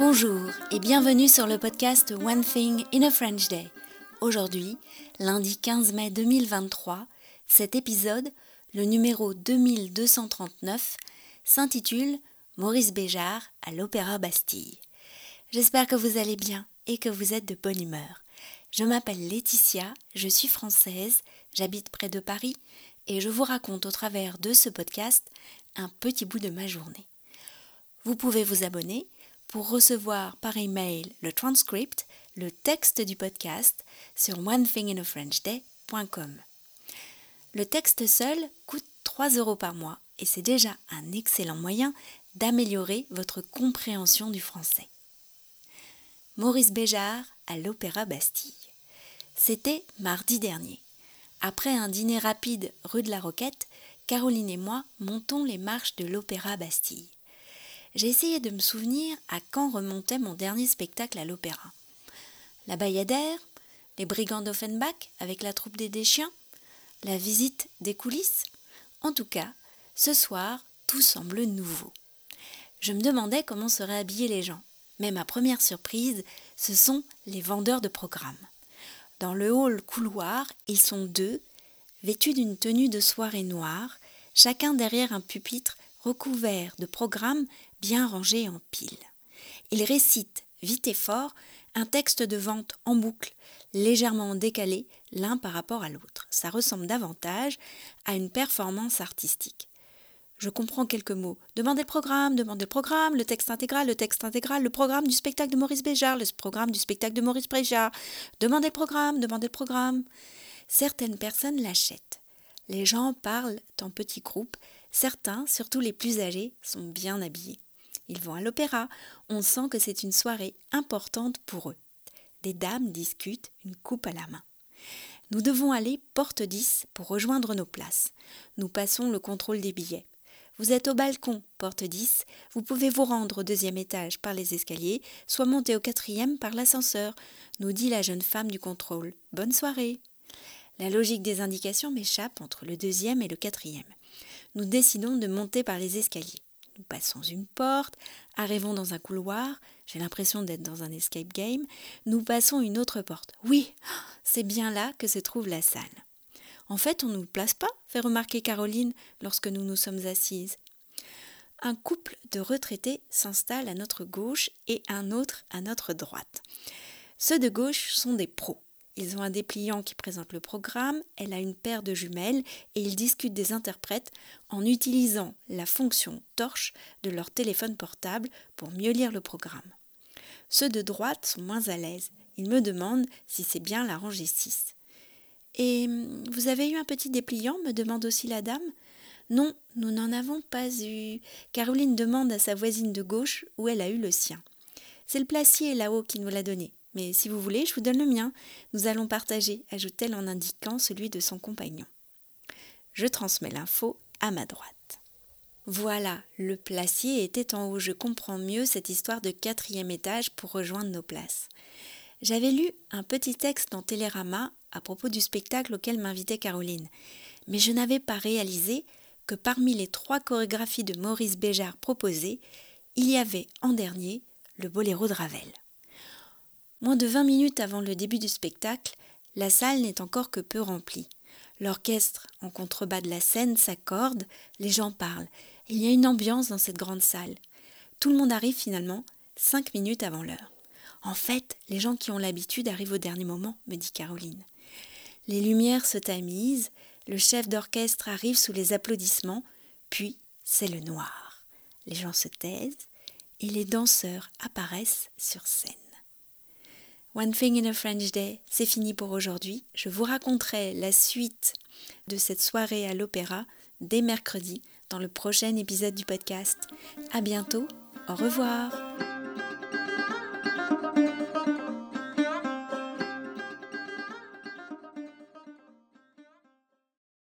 Bonjour et bienvenue sur le podcast One Thing in a French Day. Aujourd'hui, lundi 15 mai 2023, cet épisode, le numéro 2239, s'intitule Maurice Béjart à l'Opéra Bastille. J'espère que vous allez bien et que vous êtes de bonne humeur. Je m'appelle Laetitia, je suis française, j'habite près de Paris et je vous raconte au travers de ce podcast un petit bout de ma journée. Vous pouvez vous abonner pour recevoir par email le transcript, le texte du podcast sur onethinginafrenchday.com. Le texte seul coûte 3 euros par mois et c'est déjà un excellent moyen d'améliorer votre compréhension du français. Maurice Béjart à l'Opéra Bastille. C'était mardi dernier. Après un dîner rapide rue de la Roquette, Caroline et moi montons les marches de l'Opéra Bastille j'ai essayé de me souvenir à quand remontait mon dernier spectacle à l'opéra. La Bayadère, les Brigands d'Offenbach avec la troupe des Déchiens, la visite des coulisses. En tout cas, ce soir, tout semble nouveau. Je me demandais comment seraient habillés les gens. Mais ma première surprise, ce sont les vendeurs de programmes. Dans le hall couloir, ils sont deux, vêtus d'une tenue de soirée noire, chacun derrière un pupitre recouvert de programmes bien rangés en piles. Ils récitent, vite et fort, un texte de vente en boucle, légèrement décalé l'un par rapport à l'autre. Ça ressemble davantage à une performance artistique. Je comprends quelques mots. Demandez le programme, demandez le programme, le texte intégral, le texte intégral, le programme du spectacle de Maurice Béjart, le programme du spectacle de Maurice Béjart. Demandez le programme, demandez le programme. Certaines personnes l'achètent. Les gens parlent en petits groupes Certains, surtout les plus âgés, sont bien habillés. Ils vont à l'opéra, on sent que c'est une soirée importante pour eux. Des dames discutent, une coupe à la main. Nous devons aller porte 10 pour rejoindre nos places. Nous passons le contrôle des billets. Vous êtes au balcon, porte 10. Vous pouvez vous rendre au deuxième étage par les escaliers, soit monter au quatrième par l'ascenseur, nous dit la jeune femme du contrôle. Bonne soirée. La logique des indications m'échappe entre le deuxième et le quatrième nous décidons de monter par les escaliers. Nous passons une porte, arrivons dans un couloir, j'ai l'impression d'être dans un escape game, nous passons une autre porte. Oui, c'est bien là que se trouve la salle. En fait, on ne nous place pas, fait remarquer Caroline lorsque nous nous sommes assises. Un couple de retraités s'installe à notre gauche et un autre à notre droite. Ceux de gauche sont des pros. Ils ont un dépliant qui présente le programme, elle a une paire de jumelles et ils discutent des interprètes en utilisant la fonction torche de leur téléphone portable pour mieux lire le programme. Ceux de droite sont moins à l'aise. Ils me demandent si c'est bien la rangée 6. Et vous avez eu un petit dépliant me demande aussi la dame? Non, nous n'en avons pas eu. Caroline demande à sa voisine de gauche où elle a eu le sien. C'est le placier là-haut qui nous l'a donné. Mais si vous voulez, je vous donne le mien. Nous allons partager, ajoute-t-elle en indiquant celui de son compagnon. Je transmets l'info à ma droite. Voilà, le placier était en haut. Je comprends mieux cette histoire de quatrième étage pour rejoindre nos places. J'avais lu un petit texte dans Télérama à propos du spectacle auquel m'invitait Caroline, mais je n'avais pas réalisé que parmi les trois chorégraphies de Maurice Béjart proposées, il y avait en dernier le boléro de Ravel. Moins de vingt minutes avant le début du spectacle, la salle n'est encore que peu remplie. L'orchestre, en contrebas de la scène, s'accorde, les gens parlent. Il y a une ambiance dans cette grande salle. Tout le monde arrive finalement cinq minutes avant l'heure. En fait, les gens qui ont l'habitude arrivent au dernier moment, me dit Caroline. Les lumières se tamisent, le chef d'orchestre arrive sous les applaudissements, puis c'est le noir. Les gens se taisent et les danseurs apparaissent sur scène. One Thing in a French Day, c'est fini pour aujourd'hui. Je vous raconterai la suite de cette soirée à l'opéra dès mercredi dans le prochain épisode du podcast. À bientôt. Au revoir.